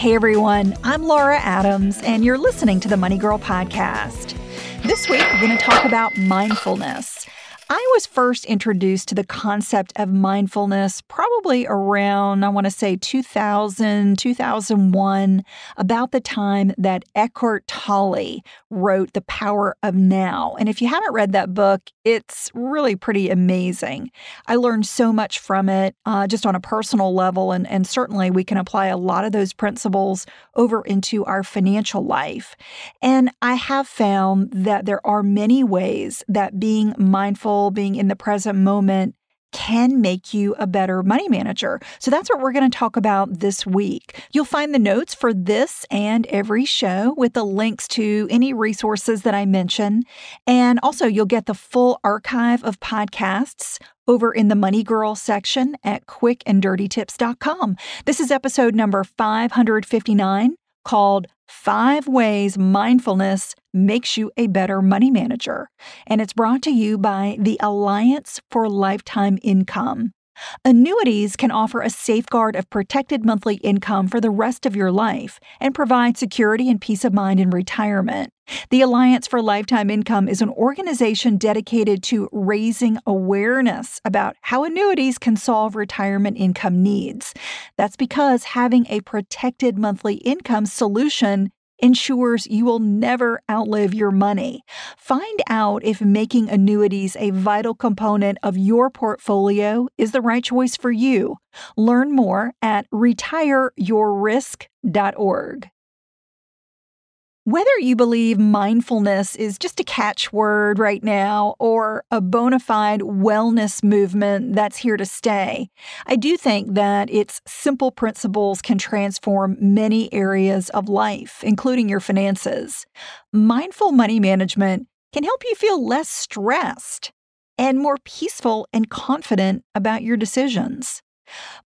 Hey everyone, I'm Laura Adams, and you're listening to the Money Girl Podcast. This week, we're going to talk about mindfulness. I was first introduced to the concept of mindfulness probably around, I want to say 2000, 2001, about the time that Eckhart Tolle wrote The Power of Now. And if you haven't read that book, it's really pretty amazing. I learned so much from it uh, just on a personal level, and, and certainly we can apply a lot of those principles over into our financial life. And I have found that there are many ways that being mindful being in the present moment can make you a better money manager. So that's what we're going to talk about this week. You'll find the notes for this and every show with the links to any resources that I mention. And also, you'll get the full archive of podcasts over in the Money Girl section at quickanddirtytips.com. This is episode number 559 called Five Ways Mindfulness Makes You a Better Money Manager. And it's brought to you by the Alliance for Lifetime Income. Annuities can offer a safeguard of protected monthly income for the rest of your life and provide security and peace of mind in retirement. The Alliance for Lifetime Income is an organization dedicated to raising awareness about how annuities can solve retirement income needs. That's because having a protected monthly income solution ensures you will never outlive your money. Find out if making annuities a vital component of your portfolio is the right choice for you. Learn more at retireyourrisk.org. Whether you believe mindfulness is just a catchword right now or a bona fide wellness movement that's here to stay, I do think that its simple principles can transform many areas of life, including your finances. Mindful money management can help you feel less stressed and more peaceful and confident about your decisions.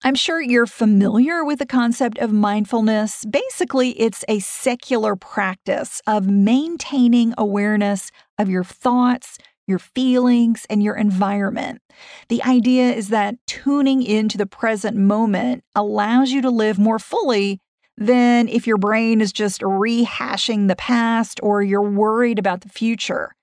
I'm sure you're familiar with the concept of mindfulness. Basically, it's a secular practice of maintaining awareness of your thoughts, your feelings, and your environment. The idea is that tuning into the present moment allows you to live more fully than if your brain is just rehashing the past or you're worried about the future.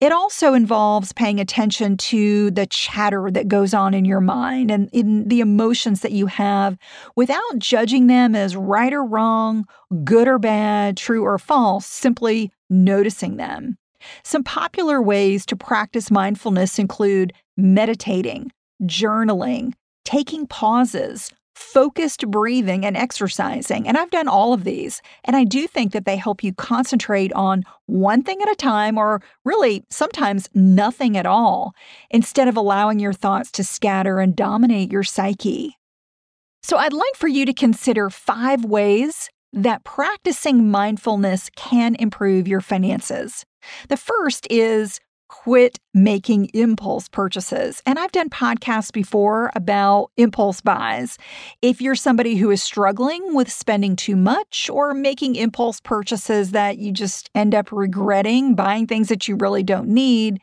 It also involves paying attention to the chatter that goes on in your mind and in the emotions that you have without judging them as right or wrong, good or bad, true or false, simply noticing them. Some popular ways to practice mindfulness include meditating, journaling, taking pauses, focused breathing and exercising. And I've done all of these. And I do think that they help you concentrate on one thing at a time, or really sometimes nothing at all, instead of allowing your thoughts to scatter and dominate your psyche. So I'd like for you to consider five ways that practicing mindfulness can improve your finances. The first is quit making impulse purchases. And I've done podcasts before about impulse buys. If you're somebody who is struggling with spending too much or making impulse purchases that you just end up regretting, buying things that you really don't need,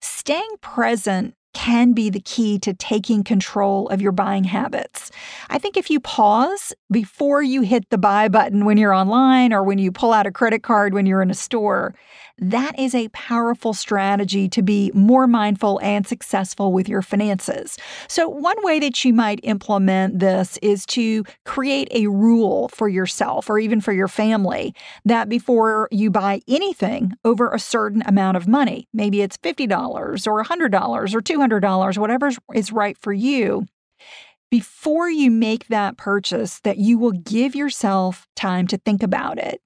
staying present can be the key to taking control of your buying habits. I think if you pause before you hit the buy button when you're online or when you pull out a credit card when you're in a store, that is a powerful strategy to be more mindful and successful with your finances. So, one way that you might implement this is to create a rule for yourself or even for your family that before you buy anything over a certain amount of money, maybe it's $50 or $100 or $200, whatever is right for you, before you make that purchase that you will give yourself time to think about it.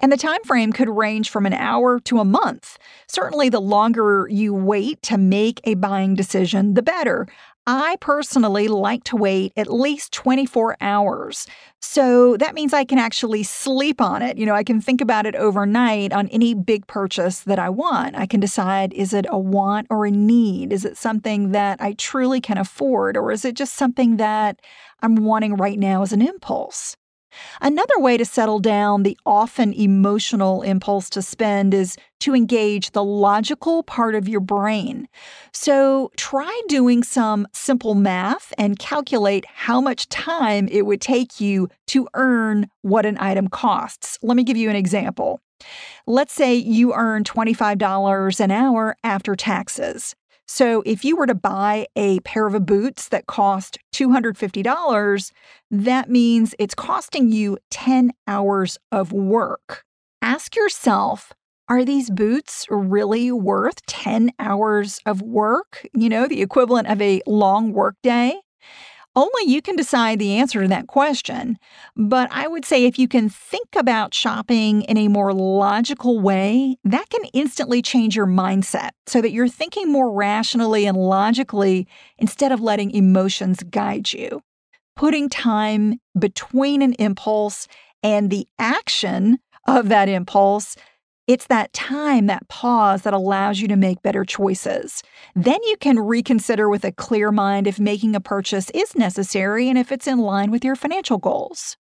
And the time frame could range from an hour to a month. Certainly the longer you wait to make a buying decision, the better. I personally like to wait at least 24 hours. So that means I can actually sleep on it. You know, I can think about it overnight on any big purchase that I want. I can decide is it a want or a need? Is it something that I truly can afford? Or is it just something that I'm wanting right now as an impulse? Another way to settle down the often emotional impulse to spend is to engage the logical part of your brain. So try doing some simple math and calculate how much time it would take you to earn what an item costs. Let me give you an example. Let's say you earn $25 an hour after taxes. So if you were to buy a pair of boots that cost $250, that means it's costing you 10 hours of work. Ask yourself, are these boots really worth 10 hours of work? You know, the equivalent of a long workday? Only you can decide the answer to that question. But I would say if you can think about shopping in a more logical way, that can instantly change your mindset so that you're thinking more rationally and logically instead of letting emotions guide you. Putting time between an impulse and the action of that impulse it's that time, that pause that allows you to make better choices. Then you can reconsider with a clear mind if making a purchase is necessary and if it's in line with your financial goals.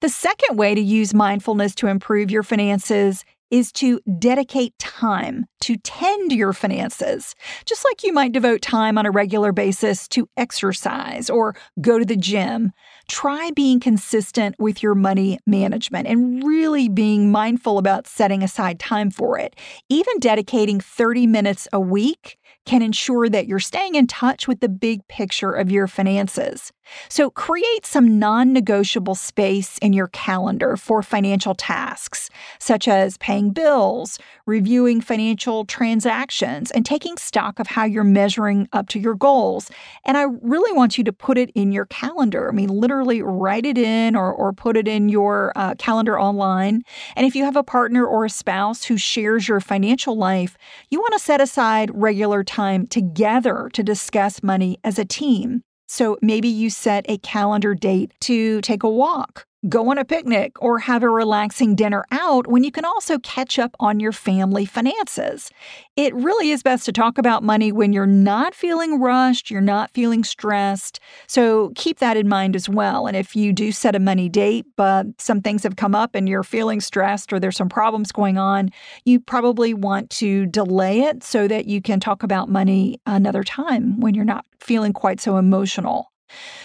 The second way to use mindfulness to improve your finances is to dedicate time to tend your finances, just like you might devote time on a regular basis to exercise or go to the gym. Try being consistent with your money management and really being mindful about setting aside time for it. Even dedicating 30 minutes a week can ensure that you're staying in touch with the big picture of your finances. So, create some non negotiable space in your calendar for financial tasks, such as paying bills, reviewing financial transactions, and taking stock of how you're measuring up to your goals. And I really want you to put it in your calendar. I mean, literally write it in or, or put it in your uh, calendar online. And if you have a partner or a spouse who shares your financial life, you want to set aside regular time together to discuss money as a team. So maybe you set a calendar date to take a walk go on a picnic, or have a relaxing dinner out when you can also catch up on your family finances. It really is best to talk about money when you're not feeling rushed, you're not feeling stressed. So keep that in mind as well. And if you do set a money date, but some things have come up and you're feeling stressed or there's some problems going on, you probably want to delay it so that you can talk about money another time when you're not feeling quite so emotional.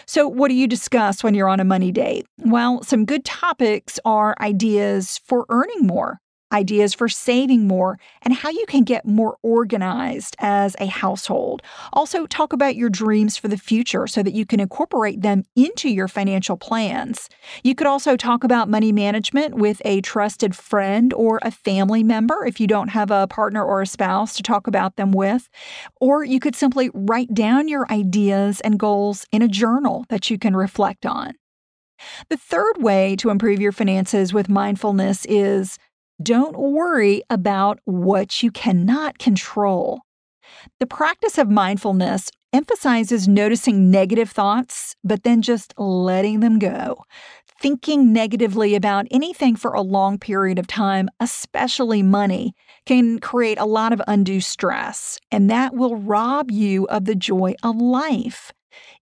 So, what do you discuss when you're on a money date? Well, some good topics are ideas for earning more, ideas for saving more, and how you can get more organized as a household. Also, talk about your dreams for the future so that you can incorporate them into your financial plans. You could also talk about money management with a trusted friend or a family member if you don't have a partner or a spouse to talk about them with. Or you could simply write down your ideas and goals in a journal that you can reflect on. The third way to improve your finances with mindfulness is don't worry about what you cannot control. The practice of mindfulness emphasizes noticing negative thoughts, but then just letting them go. Thinking negatively about anything for a long period of time, especially money, can create a lot of undue stress, and that will rob you of the joy of life.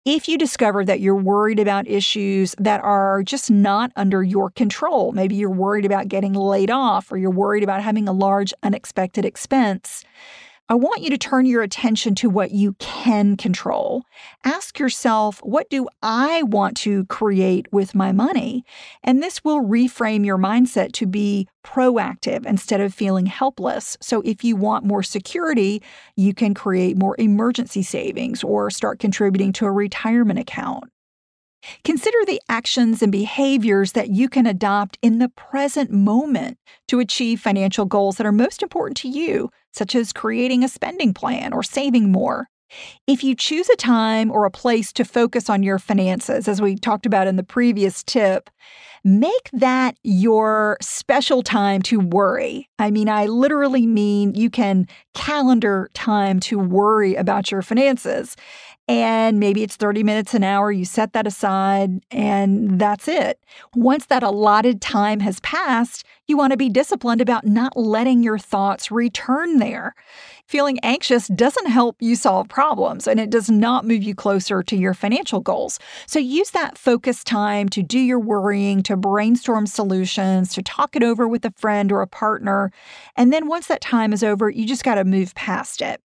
If you discover that you're worried about issues that are just not under your control, maybe you're worried about getting laid off or you're worried about having a large unexpected expense, I want you to turn your attention to what you can control. Ask yourself, what do I want to create with my money? And this will reframe your mindset to be proactive instead of feeling helpless. So, if you want more security, you can create more emergency savings or start contributing to a retirement account. Consider the actions and behaviors that you can adopt in the present moment to achieve financial goals that are most important to you, such as creating a spending plan or saving more. If you choose a time or a place to focus on your finances, as we talked about in the previous tip, make that your special time to worry. I mean, I literally mean you can calendar time to worry about your finances. And maybe it's 30 minutes an hour. You set that aside, and that's it. Once that allotted time has passed, you want to be disciplined about not letting your thoughts return there. Feeling anxious doesn't help you solve problems and it does not move you closer to your financial goals. So use that focus time to do your worrying, to brainstorm solutions, to talk it over with a friend or a partner. And then once that time is over, you just got to move past it.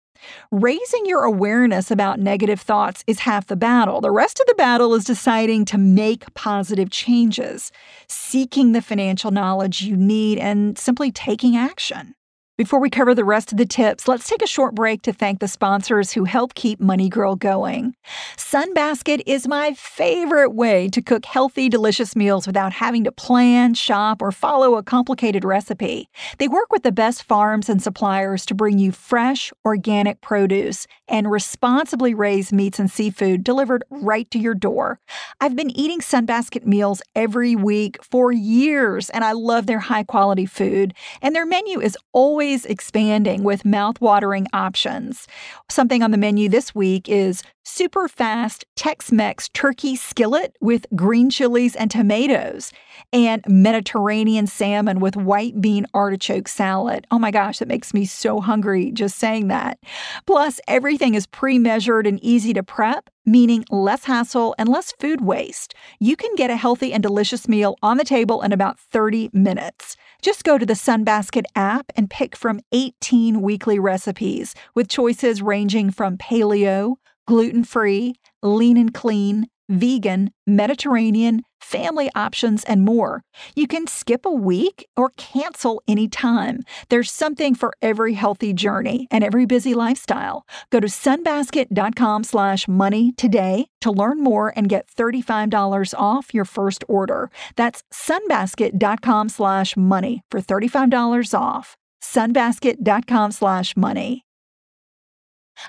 Raising your awareness about negative thoughts is half the battle. The rest of the battle is deciding to make positive changes, seeking the financial knowledge you need, and simply taking action. Before we cover the rest of the tips, let's take a short break to thank the sponsors who help keep Money Girl going. Sunbasket is my favorite way to cook healthy, delicious meals without having to plan, shop, or follow a complicated recipe. They work with the best farms and suppliers to bring you fresh, organic produce and responsibly raised meats and seafood delivered right to your door. I've been eating Sunbasket meals every week for years, and I love their high quality food. And their menu is always always expanding with mouth-watering options. Something on the menu this week is super fast Tex Mex turkey skillet with green chilies and tomatoes, and Mediterranean salmon with white bean artichoke salad. Oh my gosh, that makes me so hungry just saying that. Plus, everything is pre measured and easy to prep, meaning less hassle and less food waste. You can get a healthy and delicious meal on the table in about 30 minutes. Just go to the Sunbasket app and pick from 18 weekly recipes with choices ranging from paleo, gluten free, lean and clean, vegan, Mediterranean, family options, and more. You can skip a week or cancel anytime. There's something for every healthy journey and every busy lifestyle. Go to sunbasket.com slash money today to learn more and get $35 off your first order. That's sunbasket.com slash money for $35 off. sunbasket.com slash money.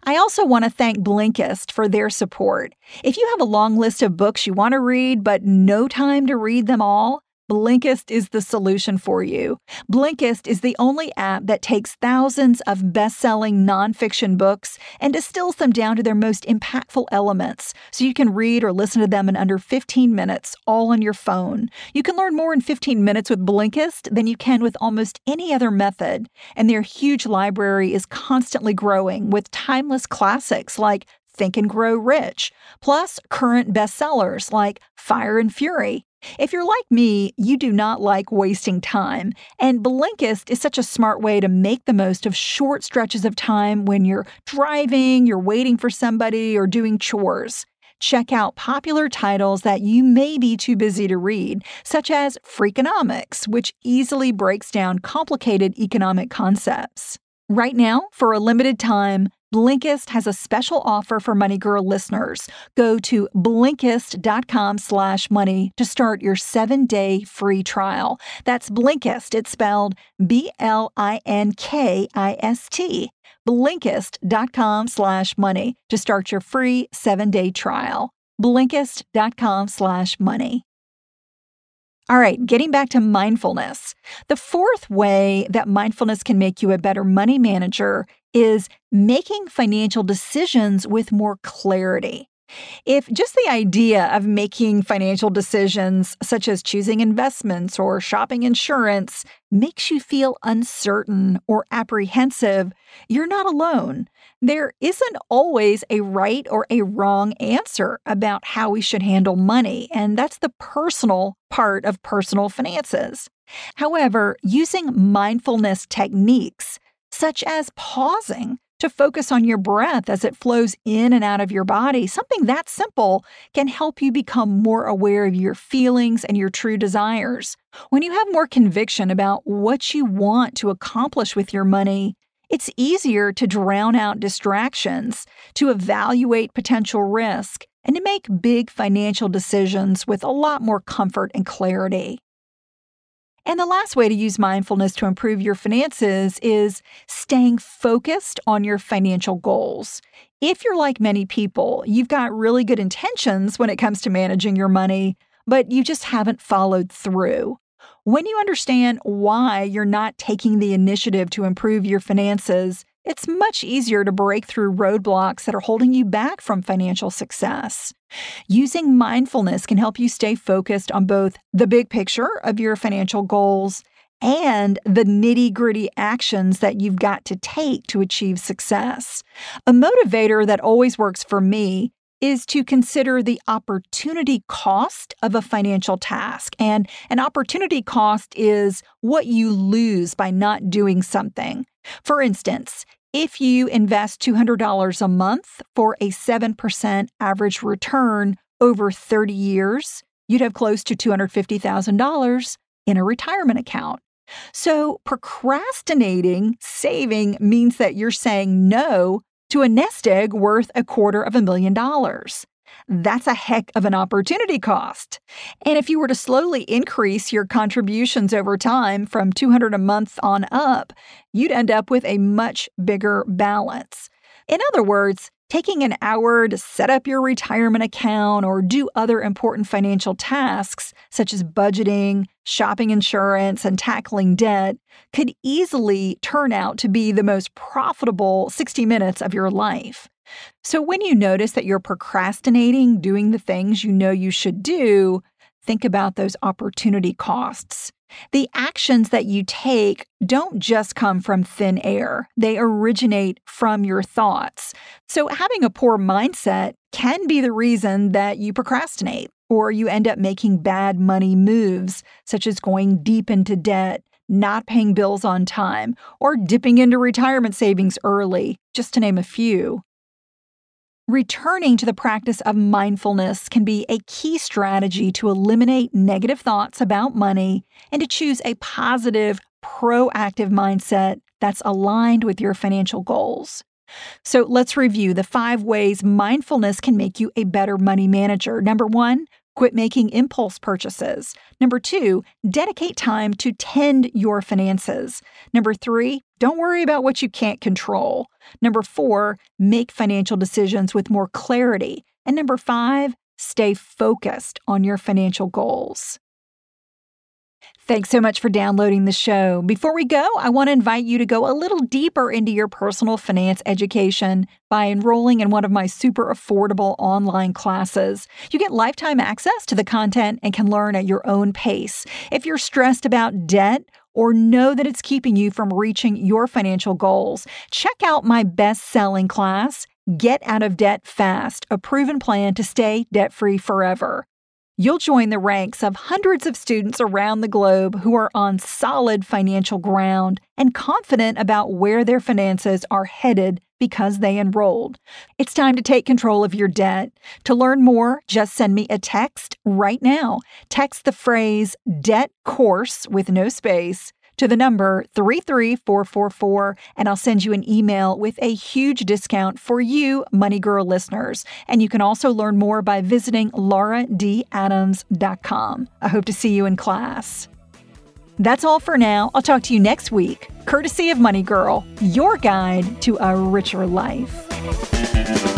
I also want to thank Blinkist for their support. If you have a long list of books you want to read but no time to read them all, Blinkist is the solution for you. Blinkist is the only app that takes thousands of best selling nonfiction books and distills them down to their most impactful elements so you can read or listen to them in under 15 minutes, all on your phone. You can learn more in 15 minutes with Blinkist than you can with almost any other method, and their huge library is constantly growing with timeless classics like Think and Grow Rich, plus current bestsellers like Fire and Fury. If you're like me, you do not like wasting time, and Blinkist is such a smart way to make the most of short stretches of time when you're driving, you're waiting for somebody, or doing chores. Check out popular titles that you may be too busy to read, such as Freakonomics, which easily breaks down complicated economic concepts. Right now, for a limited time, Blinkist has a special offer for Money Girl listeners. Go to Blinkist.com slash money to start your seven-day free trial. That's Blinkist. It's spelled B-L-I-N-K-I-S-T. Blinkist.com slash money to start your free seven-day trial. Blinkist.com slash money. All right, getting back to mindfulness. The fourth way that mindfulness can make you a better money manager is making financial decisions with more clarity. If just the idea of making financial decisions, such as choosing investments or shopping insurance, makes you feel uncertain or apprehensive, you're not alone. There isn't always a right or a wrong answer about how we should handle money, and that's the personal part of personal finances. However, using mindfulness techniques, such as pausing, to focus on your breath as it flows in and out of your body, something that simple can help you become more aware of your feelings and your true desires. When you have more conviction about what you want to accomplish with your money, it's easier to drown out distractions, to evaluate potential risk, and to make big financial decisions with a lot more comfort and clarity. And the last way to use mindfulness to improve your finances is staying focused on your financial goals. If you're like many people, you've got really good intentions when it comes to managing your money, but you just haven't followed through. When you understand why you're not taking the initiative to improve your finances, it's much easier to break through roadblocks that are holding you back from financial success. Using mindfulness can help you stay focused on both the big picture of your financial goals and the nitty gritty actions that you've got to take to achieve success. A motivator that always works for me is to consider the opportunity cost of a financial task. And an opportunity cost is what you lose by not doing something. For instance, if you invest $200 a month for a 7% average return over 30 years, you'd have close to $250,000 in a retirement account. So, procrastinating saving means that you're saying no to a nest egg worth a quarter of a million dollars. That's a heck of an opportunity cost. And if you were to slowly increase your contributions over time from 200 a month on up, you'd end up with a much bigger balance. In other words, taking an hour to set up your retirement account or do other important financial tasks, such as budgeting, shopping insurance, and tackling debt, could easily turn out to be the most profitable 60 minutes of your life. So, when you notice that you're procrastinating doing the things you know you should do, think about those opportunity costs. The actions that you take don't just come from thin air, they originate from your thoughts. So, having a poor mindset can be the reason that you procrastinate or you end up making bad money moves, such as going deep into debt, not paying bills on time, or dipping into retirement savings early, just to name a few. Returning to the practice of mindfulness can be a key strategy to eliminate negative thoughts about money and to choose a positive, proactive mindset that's aligned with your financial goals. So let's review the five ways mindfulness can make you a better money manager. Number one, Quit making impulse purchases. Number two, dedicate time to tend your finances. Number three, don't worry about what you can't control. Number four, make financial decisions with more clarity. And number five, stay focused on your financial goals. Thanks so much for downloading the show. Before we go, I want to invite you to go a little deeper into your personal finance education by enrolling in one of my super affordable online classes. You get lifetime access to the content and can learn at your own pace. If you're stressed about debt, or know that it's keeping you from reaching your financial goals, check out my best selling class, Get Out of Debt Fast, a proven plan to stay debt free forever. You'll join the ranks of hundreds of students around the globe who are on solid financial ground and confident about where their finances are headed because they enrolled. It's time to take control of your debt. To learn more, just send me a text right now. Text the phrase debt course with no space to the number 33444, and I'll send you an email with a huge discount for you, Money Girl listeners. And you can also learn more by visiting lauradadams.com. I hope to see you in class. That's all for now. I'll talk to you next week, courtesy of Money Girl, your guide to a richer life.